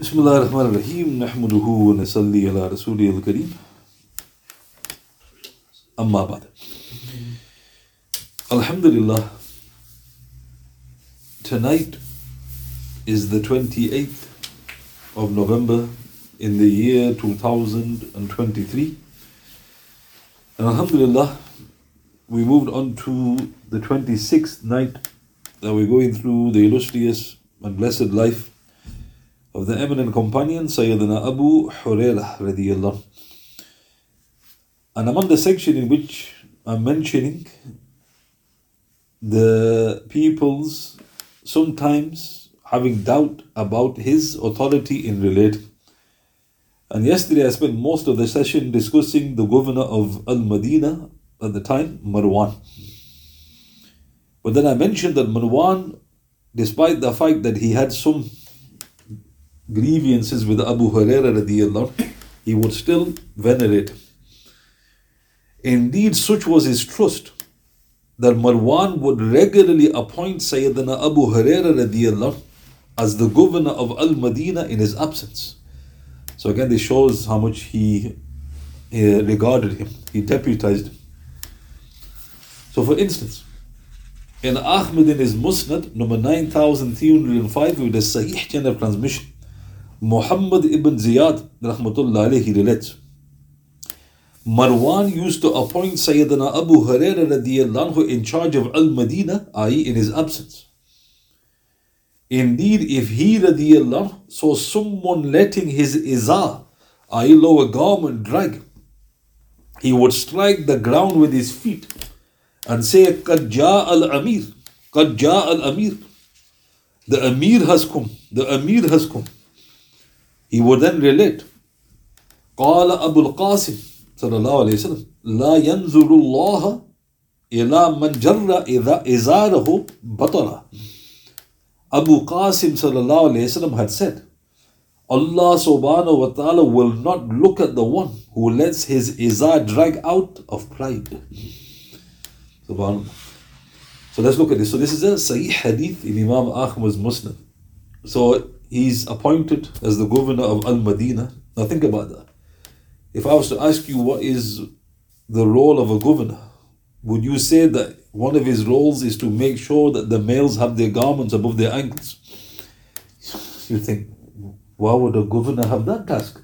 بسم الله الرحمن الرحيم نحمده ونصلي على رسوله الكريم أما بعد Alhamdulillah tonight is the 28th of November in the year 2023 and Alhamdulillah we moved on to the 26th night that we're going through the illustrious and blessed life of the eminent companion Sayyidina Abu Hurairah radiallahu. And I'm on the section in which I'm mentioning the people's sometimes having doubt about his authority in relating. And yesterday I spent most of the session discussing the governor of Al Madinah at the time, Marwan. But then I mentioned that Marwan, despite the fact that he had some grievances with Abu Huraira radiallahu, he would still venerate. Indeed, such was his trust that Marwan would regularly appoint Sayyidina Abu Huraira radiallahu as the governor of Al Madinah in his absence. So again, this shows how much he uh, regarded him. He deputized him. So, for instance, in Ahmad in his Musnad, number 9305, with a Sahih chain of transmission, Muhammad ibn Ziyad, rahmatullah alayhi, relates. Marwan used to appoint Sayyidina Abu Huraira radiallahu in charge of Al Madinah, i.e., in his absence. Indeed, if he radiallahu saw someone letting his izar, i.e., lower garment, drag, he would strike the ground with his feet and say, Qad al Amir, Qad al Amir. The Amir has come, the Amir has come. He would then relate, قال أبو القاسم صلى الله عليه وسلم لا ينظر الله إلى من جر إذا إزاره بطلا Abu Qasim sallallahu alayhi wasallam had said, Allah subhanahu wa ta'ala will not look at the one who lets his izar drag out of pride. Subhanallah. So let's look at this. So this is a Sahih Hadith in Imam Ahmad's Musnad. So he's appointed as the governor of Al Madinah. Now think about that. If I was to ask you what is the role of a governor, would you say that one of his roles is to make sure that the males have their garments above their ankles? You think, why would a governor have that task?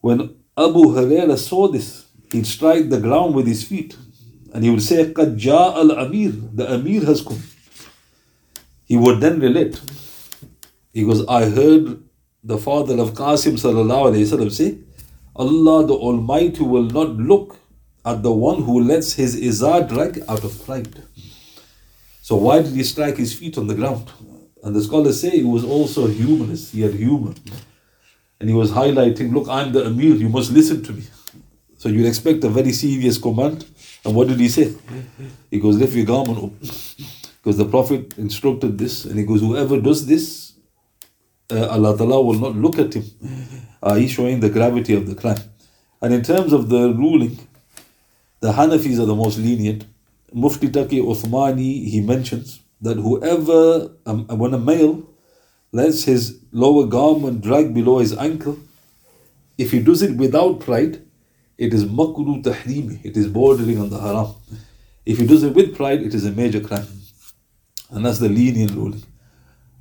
When Abu Huraira saw this, he'd strike the ground with his feet and he would say, Qad al Amir, the Amir has come. He would then relate. He goes, I heard the father of Qasim sallallahu alayhi wasallam say, Allah the Almighty will not look at the one who lets his izar drag out of pride. So why did he strike his feet on the ground? And the scholars say he was also humanist. He had humor. And he was highlighting, look, I'm the Amir, you must listen to me. So you'd expect a very serious command. And what did he say? He goes, lift your garment up. Because the Prophet instructed this. And he goes, whoever does this, uh, Allah Ta'ala will not look at him. Uh, he's showing the gravity of the crime. And in terms of the ruling, the Hanafis are the most lenient. Mufti Taqi Uthmani, he mentions that whoever, um, when a male lets his lower garment drag below his ankle, if he does it without pride, it is makruh tahrimi, it is bordering on the haram. If he does it with pride, it is a major crime. And that's the lenient ruling.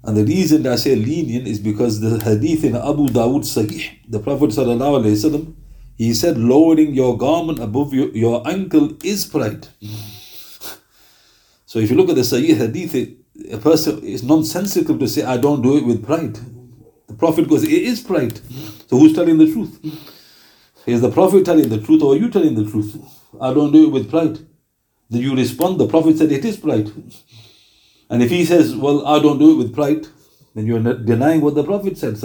And the reason I say lenient is because the hadith in Abu Dawood Sahih, the Prophet ﷺ, he said, lowering your garment above your, your ankle is pride. So if you look at the Sahih hadith, a person is nonsensical to say, I don't do it with pride. The Prophet goes, it is pride. So who's telling the truth? Is the Prophet telling the truth or are you telling the truth? I don't do it with pride. Then you respond, the Prophet said it is pride. And if he says, well, I don't do it with pride, then you're denying what the Prophet said.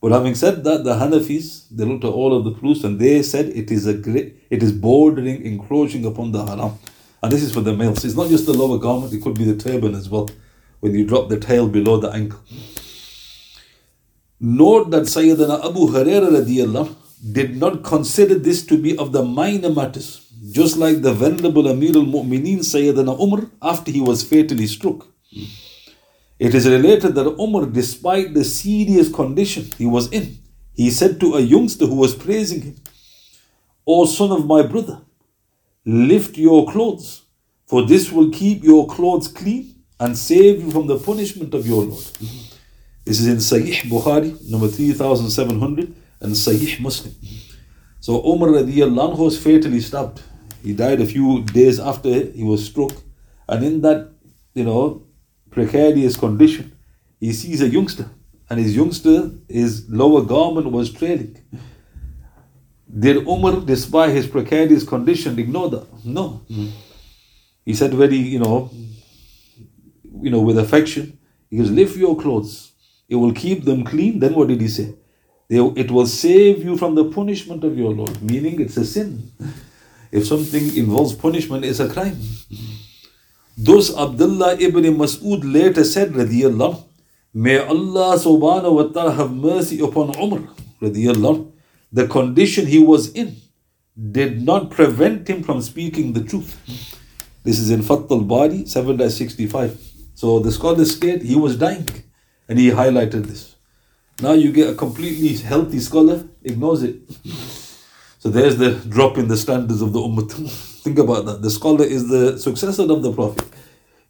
But having said that, the Hanafis, they looked at all of the proofs and they said it is a great, it is bordering, encroaching upon the haram. And this is for the males. It's not just the lower garment, it could be the turban as well, when you drop the tail below the ankle. Note that Sayyidina Abu Hurairah did not consider this to be of the minor matters, just like the venerable Amir al Mu'mineen Sayyidina Umar after he was fatally struck. It is related that Umar, despite the serious condition he was in, he said to a youngster who was praising him, O son of my brother, lift your clothes, for this will keep your clothes clean and save you from the punishment of your Lord. This is in Sahih Bukhari, number 3700, and Sahih Muslim. So Umar radiallahu was fatally stabbed. He died a few days after he was struck. And in that, you know, precarious condition, he sees a youngster. And his youngster, his lower garment was trailing. Did Umar, despite his precarious condition, ignore that? No. He said very, you know, you know, with affection, he goes, lift your clothes. It will keep them clean. Then what did he say? It will save you from the punishment of your Lord. Meaning it's a sin. If something involves punishment, it's a crime. Thus Abdullah ibn Mas'ud later said, radiyallahu, May Allah subhanahu wa ta'ala have mercy upon Umar, radiyallahu. The condition he was in did not prevent him from speaking the truth. This is in Fath al-Bari 7-65. So the scholars state he was dying and he highlighted this. Now you get a completely healthy scholar, ignores it. So there's the drop in the standards of the ummah. Think about that. The scholar is the successor of the Prophet.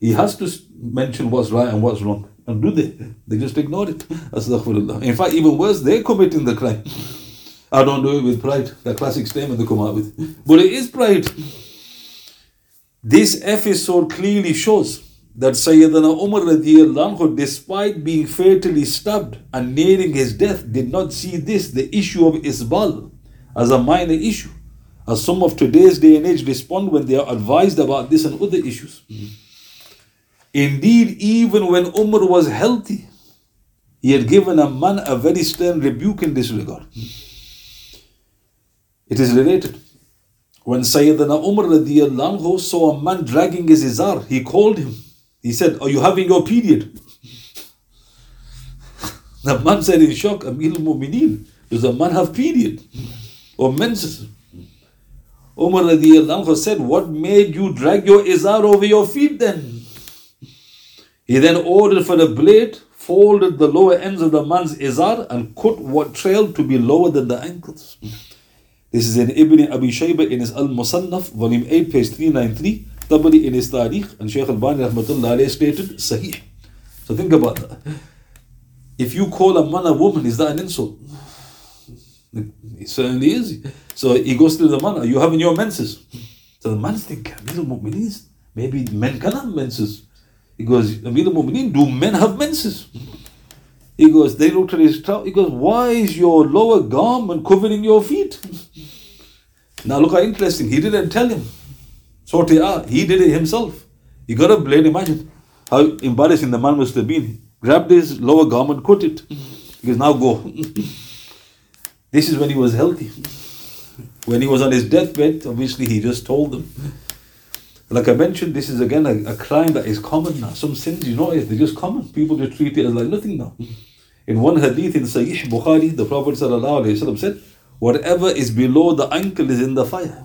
He has to mention what's right and what's wrong. And do they? They just ignore it. In fact, even worse, they're committing the crime. I don't do it with pride. The classic statement they come out with. But it is pride. This episode clearly shows that Sayyidina Umar despite being fatally stabbed and nearing his death, did not see this, the issue of Isbal, as a minor issue, as some of today's day and age respond when they are advised about this and other issues. Indeed, even when Umar was healthy, he had given a man a very stern rebuke in this regard. It is related. When Sayyidina Umar anhu, saw a man dragging his izar, he called him he said, Are you having your period? the man said in shock, Amir al-Mu'mineen, does a man have period? Or menses? Umar radiallahu said, What made you drag your izar over your feet then? He then ordered for the blade, folded the lower ends of the man's izar, and cut what trailed to be lower than the ankles. This is in Ibn Abi Shayba in his Al Musannaf, volume 8, page 393. Tabari in his Tarikh and Shaykh al-Bani rahmatullah stated Sahih. So think about that. If you call a man a woman, is that an insult? It certainly is. So he goes to the man, are you having your menses? So the man's thinking, Amir al-Mu'mineen, maybe men can have menses. He goes, Amir al-Mu'mineen, do men have menses? He goes, they looked at his trousers. He goes, why is your lower garment covering your feet? now look how interesting. He didn't tell him. Out. He did it himself. He got a blade. Imagine how embarrassing the man must have been. Grabbed his lower garment, cut it. He goes, now go. This is when he was healthy. When he was on his deathbed, obviously he just told them. Like I mentioned, this is again a, a crime that is common now. Some sins, you know, they're just common. People just treat it as like nothing now. In one hadith in Sahih Bukhari, the Prophet said, Whatever is below the ankle is in the fire.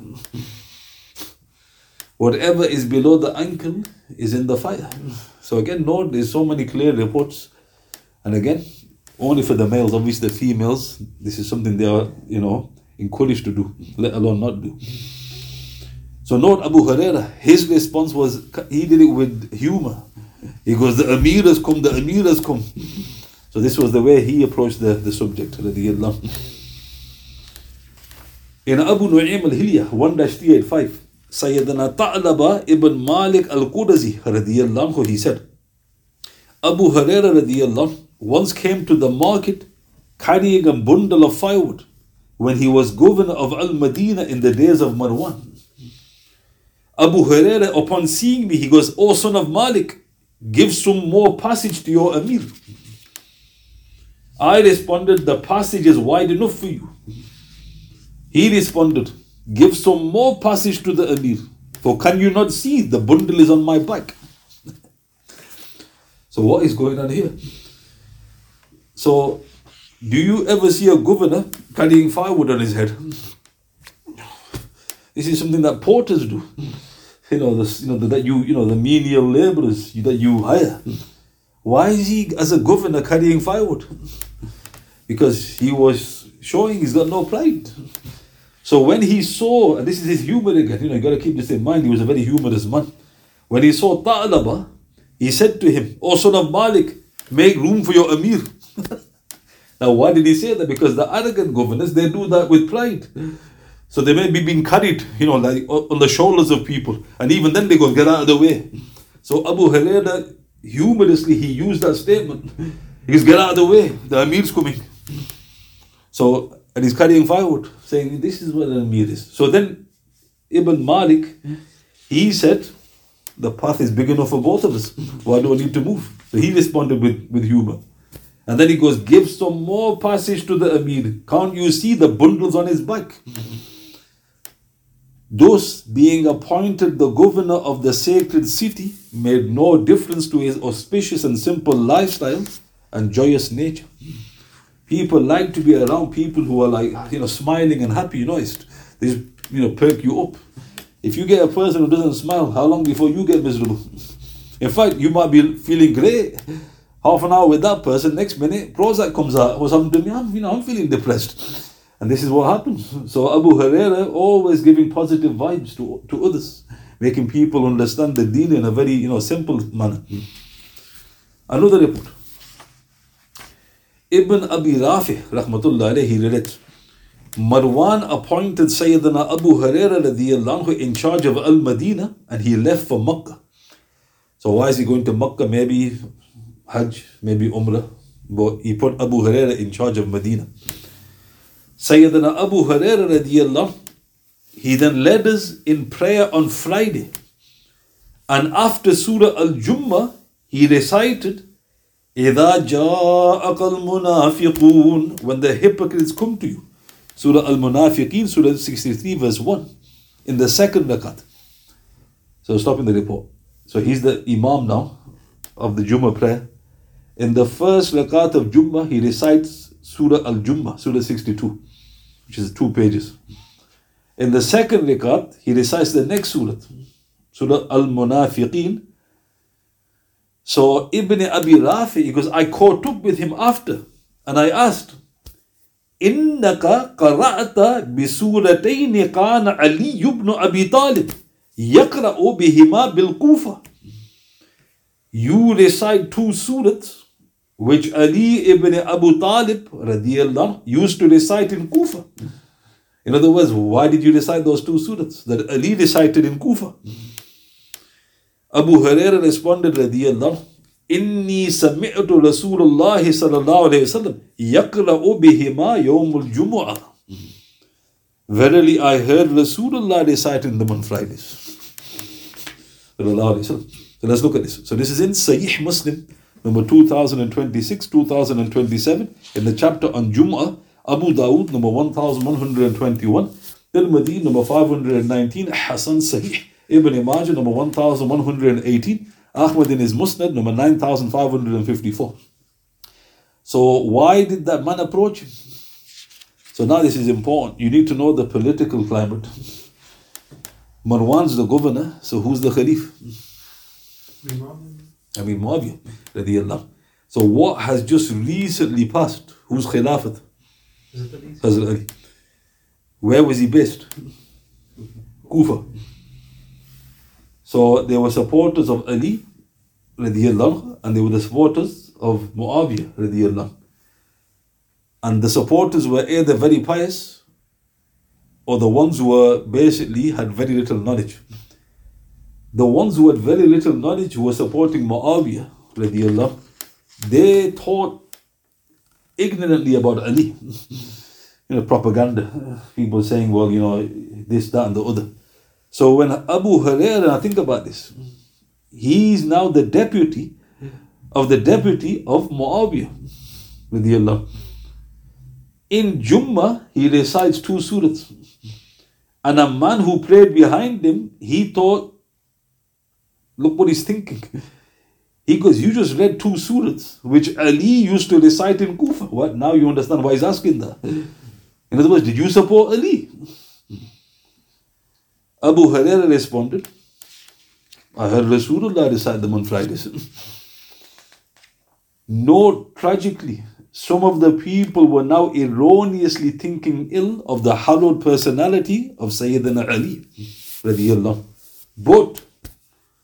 Whatever is below the ankle is in the fire. So again, note there's so many clear reports. And again, only for the males, obviously the females, this is something they are, you know, encouraged to do, let alone not do. So note Abu Huraira, his response was, he did it with humor. He goes, the Amir has come, the Amir has come. So this was the way he approached the, the subject. In Abu Nu'aym al-Hilya, 1-385, Sayyidina Ta'laba ibn Malik al-Qurazi radiyallahu he said, Abu Huraira radiyallahu once came to the market carrying a bundle of firewood when he was governor of Al-Madinah in the days of Marwan. Abu Huraira, upon seeing me, he goes, O son of Malik, give some more passage to your Amir. I responded, The passage is wide enough for you. He responded, Give some more passage to the Amir. For can you not see the bundle is on my back? so, what is going on here? So, do you ever see a governor carrying firewood on his head? This is something that porters do. You know, this, you know that you you know the menial laborers that you hire. Why is he, as a governor, carrying firewood? because he was showing he's got no pride. So when he saw, and this is his humor again, you know, you got to keep this in mind, he was a very humorous man. When he saw Ta'laba, he said to him, O son of Malik, make room for your Amir. Now, why did he say that? Because the arrogant governors, they do that with pride. So they may be being carried, you know, like on the shoulders of people. And even then they go, get out of the way. So Abu Huraira, humorously, he used that statement. He goes, get out of the way, the Amir's coming. So, and he's carrying firewood, saying, this is what the Amir is. So then Ibn Malik, he said, the path is big enough for both of us. Why do I need to move? So he responded with, with humor. And then he goes, Give some more passage to the Amir. Can't you see the bundles on his back? Thus, being appointed the governor of the sacred city made no difference to his auspicious and simple lifestyle and joyous nature. People like to be around people who are like, you know, smiling and happy, you know, it's, they just, you know, perk you up. If you get a person who doesn't smile, how long before you get miserable? In fact, you might be feeling great. Half an hour with that person, next minute, Prozac comes out or something I'm, you know, I'm feeling depressed. And this is what happens. So Abu Huraira always giving positive vibes to, to others, making people understand the deen in a very you know simple manner. Another report. Ibn Abi Rafi, rahmatullah alayhi, relates. Marwan appointed Sayyidina Abu Huraira in charge of Al Madinah and he left for Makkah. So why is he going to Makkah? Maybe Hajj, maybe Umrah. But he put Abu Huraira in charge of Medina. Sayyidina Abu Huraira radiallahu, he then led us in prayer on Friday. And after Surah Al-Jummah, he recited, إِذَا جَاءَكَ الْمُنَافِقُونَ When the hypocrites come to you. Surah Al-Munafiqeen, Surah 63, verse 1. In the second rakat. So stopping the report. So he's the Imam now of the Jummah prayer. In the first rakat of Jummah, he recites Surah Al-Jummah, Surah 62 which is two pages. In the second rakat, he recites the next surah, Surah Al Munafiqeen. So Ibn Abi Rafi, because I caught up with him after, and I asked, إنك قرأت بسورتين كان علي بن أبي طالب يقرأ بهما بالكوفة. You recite two surahs which Ali ibn Abu Talib radiallahu used to recite in Kufa. In other words, why did you recite those two surahs that Ali recited in Kufa? Abu Huraira responded radiallahu إني سمعت رسول الله صلى الله عليه وسلم يقرأ بهما يوم الجمعة Verily I heard Rasulullah reciting them on Fridays. So let's look at this. So this is in Sahih Muslim number 2026, 2027, in the chapter on Jum'ah, Abu Dawood, number 1121, Tirmidhi, number 519, Hassan Sahih, Ibn Majah, number 1118, Ahmad in his Musnad, number 9554. So, why did that man approach him? So, now this is important. You need to know the political climate. Marwan's the governor, so who's the Khalif? I mean Muawiyah radiallahu. So what has just recently passed? Who's Khilafat? Hazrat Ali. Where was he based? Kufa. So they were supporters of Ali radiallahu and they were the supporters of Muawiyah radiallahu. And the supporters were either very pious or the ones who were basically had very little knowledge the ones who had very little knowledge who were supporting Muawiyah, radiallahu, they taught ignorantly about Ali. you know, propaganda. People saying, well, you know, this, that, and the other. So when Abu Hurairah, and I think about this, he's now the deputy of the deputy of Muawiyah, radiallahu. In Jummah, he recites two surahs. And a man who prayed behind him, he thought Look what he's thinking. He goes, You just read two surahs, which Ali used to recite in Kufa. What? Now you understand why he's asking that. In other words, did you support Ali? Abu Huraira responded, I heard Rasulullah recite them on Fridays. Note tragically, some of the people were now erroneously thinking ill of the hallowed personality of Sayyidina Ali. But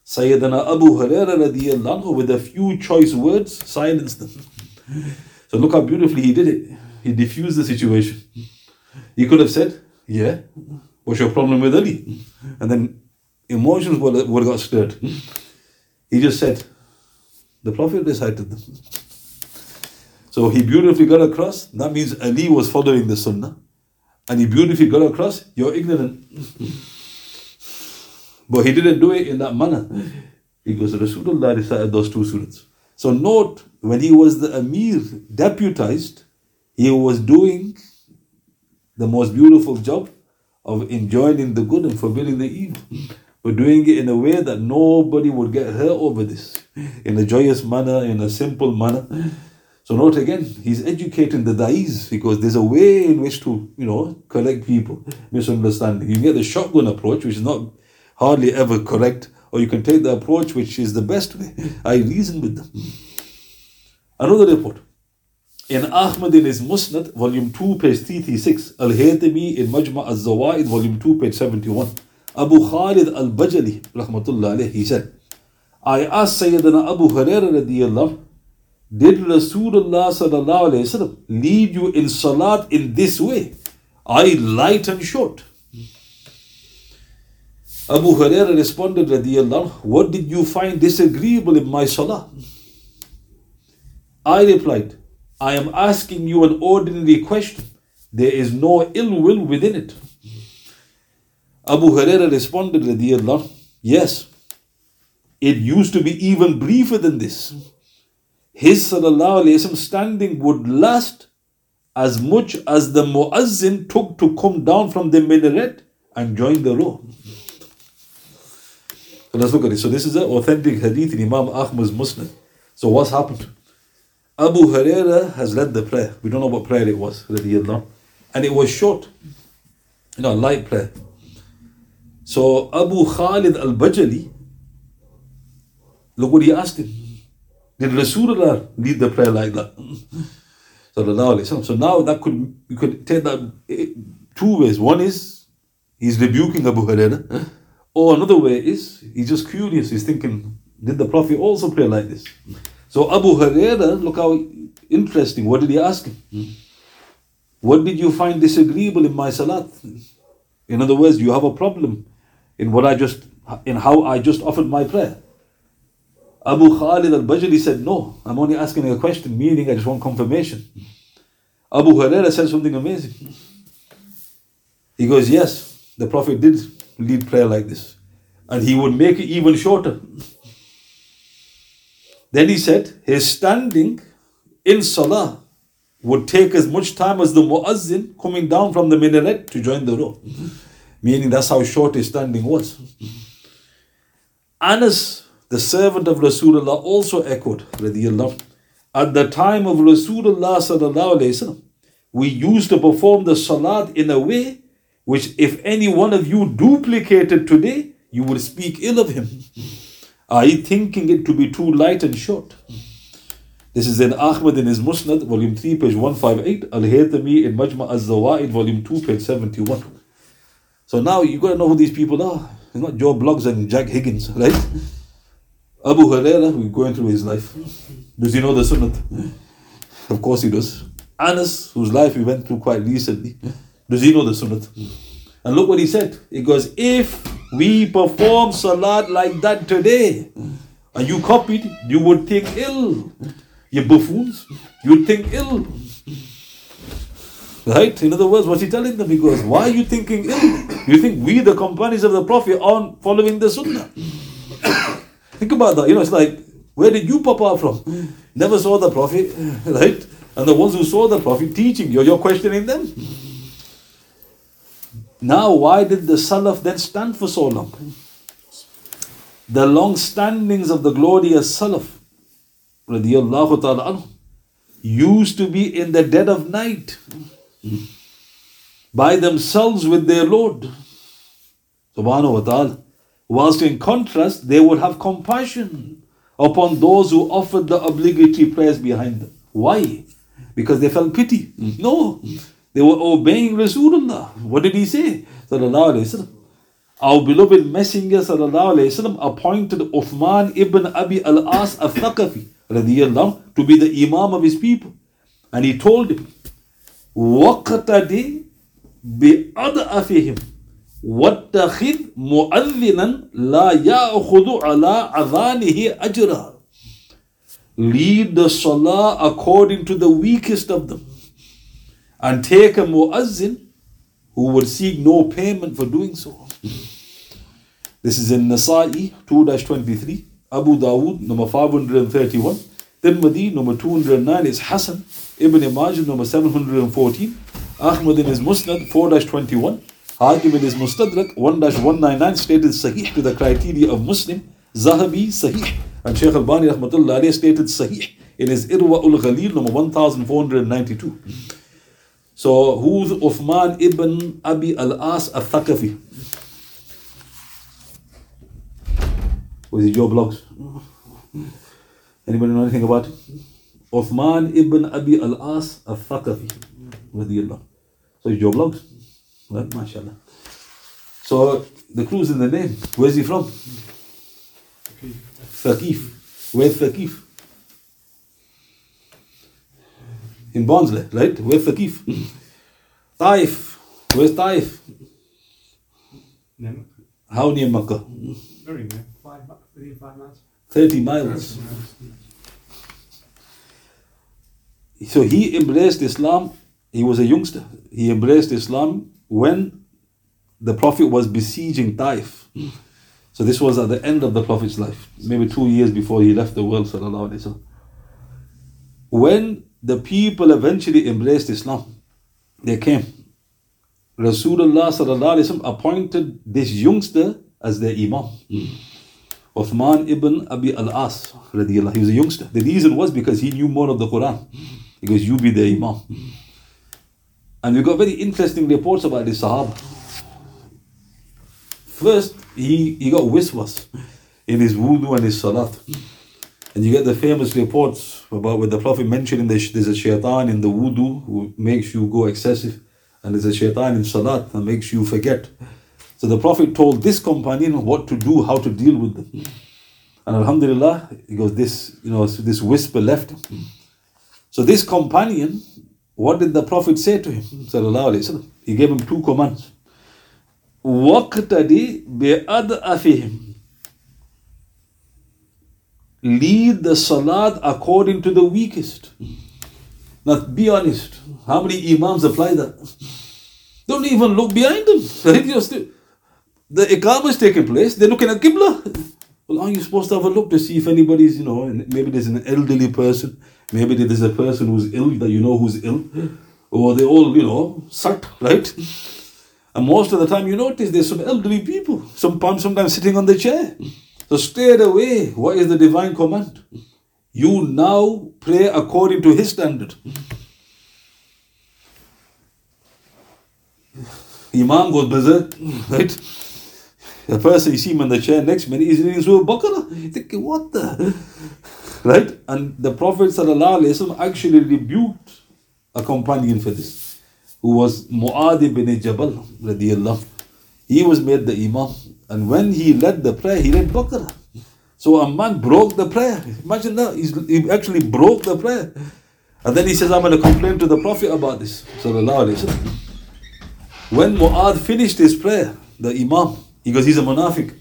Sayyidina Abu Huraira radiallahu, with a few choice words, silenced them. So look how beautifully he did it. He diffused the situation. He could have said, Yeah, what's your problem with Ali? And then emotions would have, would have got stirred. He just said, The Prophet recited them. So he beautifully got across. That means Ali was following the Sunnah. And he beautifully got across, You're ignorant. but he didn't do it in that manner. He goes, Rasulullah recited those two surahs. So note, when he was the Amir deputized, he was doing the most beautiful job of enjoining the good and forbidding the evil. But doing it in a way that nobody would get hurt over this, in a joyous manner, in a simple manner. So note again, he's educating the da'is because there's a way in which to, you know, collect people misunderstanding. You get the shotgun approach, which is not hardly ever correct, or you can take the approach which is the best way. I reason with them. Another report. In Ahmad in his Musnad, volume 2, page 336, Al Haytami in Majma al Zawaid, volume 2, page 71, Abu Khalid al Bajali, rahmatullah he said, I asked Sayyidina Abu Hurairah radiyallahu, did Rasulullah sallallahu alayhi wasallam lead you in salat in this way? I light and short. Abu Hurairah responded, radiyallahu, What did you find disagreeable in my salah? I replied, I am asking you an ordinary question. There is no ill will within it. Abu Hurairah responded, radiyallahu, Yes, it used to be even briefer than this. His wasallam standing would last as much as the muazzin took to come down from the minaret and join the row. So let's look at it. So this is an authentic hadith in Imam Ahmad's Musnad. So what's happened? Abu Huraira has led the prayer. We don't know what prayer it was, and it was short, you know, light prayer. So Abu Khalid al-Bajali, look what he asked him. Did Rasulullah lead the prayer like that? so now that could you could take that eh, two ways. One is he's rebuking Abu Huraira or another way is he's just curious. He's thinking, did the Prophet also pray like this? So Abu Huraira, look how interesting. What did he ask him? Hmm? What did you find disagreeable in my salat? In other words, you have a problem in what I just in how I just offered my prayer. Abu Khalid al-Bajali said, No, I'm only asking a question, meaning I just want confirmation. Abu Huraira said something amazing. He goes, Yes, the Prophet did lead prayer like this. And he would make it even shorter. Then he said, his standing in salah would take as much time as the muazzin coming down from the minaret to join the row. Meaning that's how short his standing was. Anas, the servant of Rasulullah, also echoed, radiallahu, at the time of Rasulullah we used to perform the salat in a way which if any one of you duplicated today, you would speak ill of him. Are you thinking it to be too light and short? This is in Ahmad in his Musnad, volume 3, page 158, Al Haytami in Majma al Zawaid, volume 2, page 71. So now you got to know who these people are. It's not Joe Bloggs and Jack Higgins, right? Abu Huraira, we're going through his life. Does he know the Sunnah? Of course he does. Anas, whose life we went through quite recently. Does he know the sunnah? And look what he said. He goes, if we perform salat like that today, and you copied, you would think ill. You buffoons, you'd think ill. Right? In other words, what's he telling them? He goes, Why are you thinking ill? You think we, the companions of the Prophet, aren't following the Sunnah? think about that. You know, it's like, where did you pop out from? Never saw the Prophet, right? And the ones who saw the Prophet teaching, you're, you're questioning them. Now, why did the Salaf then stand for so long? The long standings of the glorious Salaf, ta'ala used to be in the dead of night by themselves with their Lord. Subhanahu wa ta'ala. Whilst in contrast, they would have compassion upon those who offered the obligatory prayers behind them. Why? Because they felt pity. No. They were obeying Rasulullah. What did he say? Sallallahu Alaihi Wasallam. Our beloved Messenger sallallahu alayhi wasallam appointed Uthman ibn Abi al-As al-Thaqafi radiyallahu to be the Imam of his people. And he told him, وَقْتَدِ بِأَضْعَفِهِمْ وَاتَّخِذْ مُؤَذِّنًا لَا يَأْخُذُ عَلَىٰ أَذَانِهِ أَجْرًا Lead the salah according to the weakest of them. and take a muazzin who will seek no payment for doing so. This is in Nasa'i 2-23, Abu Dawood number 531, Tirmidhi number 209 is Hassan, Ibn Majah number 714, Ahmad in his Musnad 4-21, Hakim in his Mustadrak 1-199 stated Sahih to the criteria of Muslim, Zahabi Sahih, and Shaykh Al-Bani rahmatullah stated Sahih in his Irwa ul Ghalil number 1492. So who's Uthman ibn Abi al-As al-Thaqafi? Was it Joe Bloggs? Anybody know anything about it? Uthman ibn Abi al-As al-Thaqafi. So it's Joe Bloggs? Right, mashallah. So the clue's in the name. Where's he from? Thaqif. Where's Thaqif? In Barnsley, right? Where's Thaqif? Taif. Where's Taif? No, How near Makkah? very near. Five, within five miles. 30 miles. So he embraced Islam. He was a youngster. He embraced Islam when the Prophet was besieging Taif. So this was at the end of the Prophet's life, maybe two years before he left the world. sallallahu alaihi wasallam. When the people eventually embraced Islam, they came. Rasulullah appointed this youngster as their imam. Hmm. Uthman ibn Abi al-As. He was a youngster. The reason was because he knew more of the Quran. He goes, you be the imam. And we got very interesting reports about this Sahaba. First, he, he got wiswas in his wudu and his salat. And you get the famous reports about where the Prophet mentioning there's, there's a shaitan in the wudu who makes you go excessive, and there's a shaitan in salat that makes you forget. So the Prophet told this companion what to do, how to deal with them. And Alhamdulillah, he goes, this, you know, this whisper left him. So this companion, what did the Prophet say to him? Sallallahu Alaihi Wasallam. He gave him two commands. وَقْتَدِ بِأَدْأَفِهِمْ Lead the salat according to the weakest. Now be honest, how many imams apply that? Don't even look behind them. Right? The ikam is taking place, they're looking at Qibla. Well, aren't you supposed to have a look to see if anybody's, you know, maybe there's an elderly person, maybe there's a person who's ill that you know who's ill, or they all, you know, sat, right? And most of the time you notice there's some elderly people, sometimes, sometimes sitting on the chair. So straight away, what is the divine command? You now pray according to his standard. Imam goes berserk, right? The person you see him on the chair next minute is reading Surah Baqarah. You're thinking, what the? Right? And the Prophet actually rebuked a companion for this, who was Mu'adh ibn Jabal. He was made the Imam. And when he led the prayer, he read Baqarah. So a man broke the prayer. Imagine that. He's, he actually broke the prayer. And then he says, I'm going to complain to the Prophet about this. When Mu'adh finished his prayer, the Imam, he goes, he's a munafiq.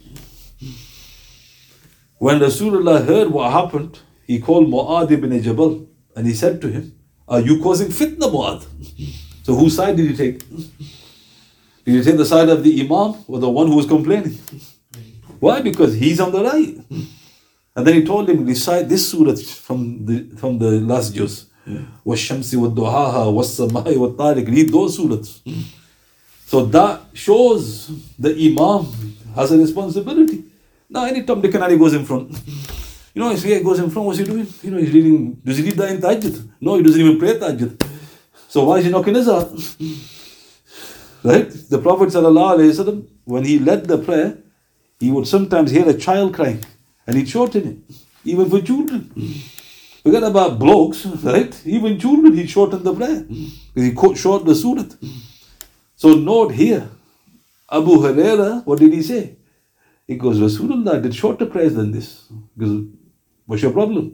When Rasulullah heard what happened, he called Mu'adh ibn Jabal and he said to him, Are you causing fitna, Mu'adh? So whose side did you take? Did you take the side of the Imam or the one who was complaining? Why? Because he's on the right. And then he told him, recite this surah from the from the last juz. والشمس والضحاها wa talik, read those surahs so that shows the imam has a responsibility now any Tom Dick goes in front you know he goes in front what's he doing you know he's reading does he read that in Tahajjud? no he doesn't even pray Tahajjud. so why is he knocking his out Right? The Prophet ﷺ, when he led the prayer, he would sometimes hear a child crying and he'd shorten it. even for children. Forget about blokes, right? Even children, he shortened the prayer. He shortened the surah. So note here, Abu Huraira, what did he say? He goes, Rasulullah did shorter prayers than this. Because what's your problem?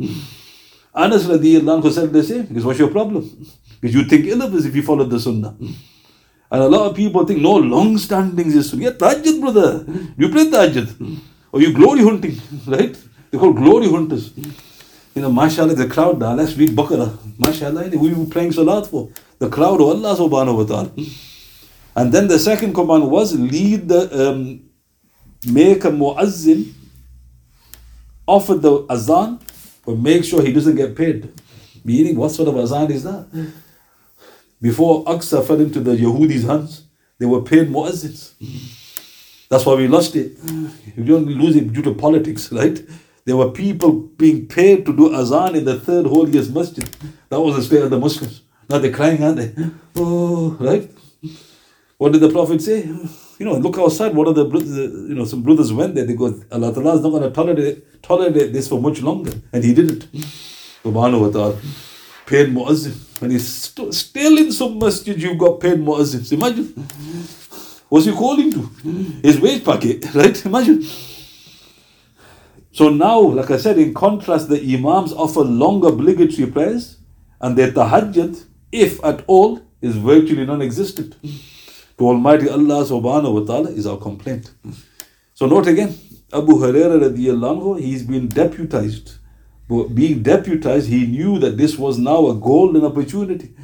Anas radiallahu anhu said the same. Because what's your problem? Because you think ill of us if you follow the sunnah. And a lot of people think, no, long standing is sunnah. Yeah, tahajjud, brother. You pray tahajjud. Or you glory hunting, right? They call glory hunters. You know, mashallah, the crowd now, let's read Baqarah. Mashallah, who you praying salat for? The crowd of Allah subhanahu wa ta'ala. And then the second command was lead the, um, make a muazzin, offer the azan, but make sure he doesn't get paid. Meaning, what sort of azan is that? Before Aqsa fell into the Yahudi's hands, they were paid muazzins. That's why we lost it. We don't lose it due to politics, right? There were people being paid to do azan in the third holiest masjid. That was the state of the Muslims. Now they're crying, aren't they? Oh, right? What did the Prophet say? You know, look outside. What are the you know, some brothers went there. They go, Allah Ta'ala is not going to tolerate, tolerate this for much longer. And he did it. Subhanahu wa ta'ala. Paid muazzin. And he's st- still in some masjid, you've got paid muazzins. Imagine. What's he calling to? His wage packet, right? Imagine. So now, like I said, in contrast, the Imams offer long obligatory prayers, and their tahajjud, if at all, is virtually non existent. To Almighty Allah subhanahu wa ta'ala is our complaint. So note again, Abu Huraira radiallahu anhu, he's been deputized. Being deputized, he knew that this was now a golden opportunity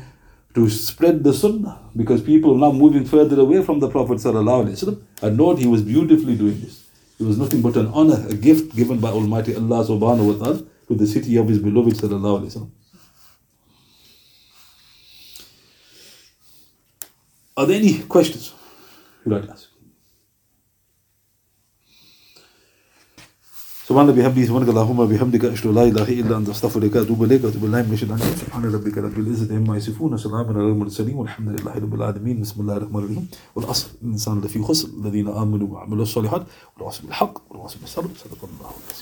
to spread the sunnah because people are now moving further away from the Prophet. And note, he was beautifully doing this. It was nothing but an honor, a gift given by Almighty Allah subhanahu wa ta'ala to the city of his beloved. Are there any questions you'd like to ask? سبحان الله بحمده سبحانك اللهم بحمدك أشهد أن لا إله إلا أنت أستغفرك وأتوب إليك وأتوب الله من الشيطان سبحان ربك رب العزة عما يصفون وسلام على المرسلين والحمد لله رب العالمين. بسم الله الرحمن الرحيم. والاصل الإنسان لفي خسر الذين آمنوا وعملوا الصالحات والعصر بالحق والعصر بالصبر. صدق الله العظيم.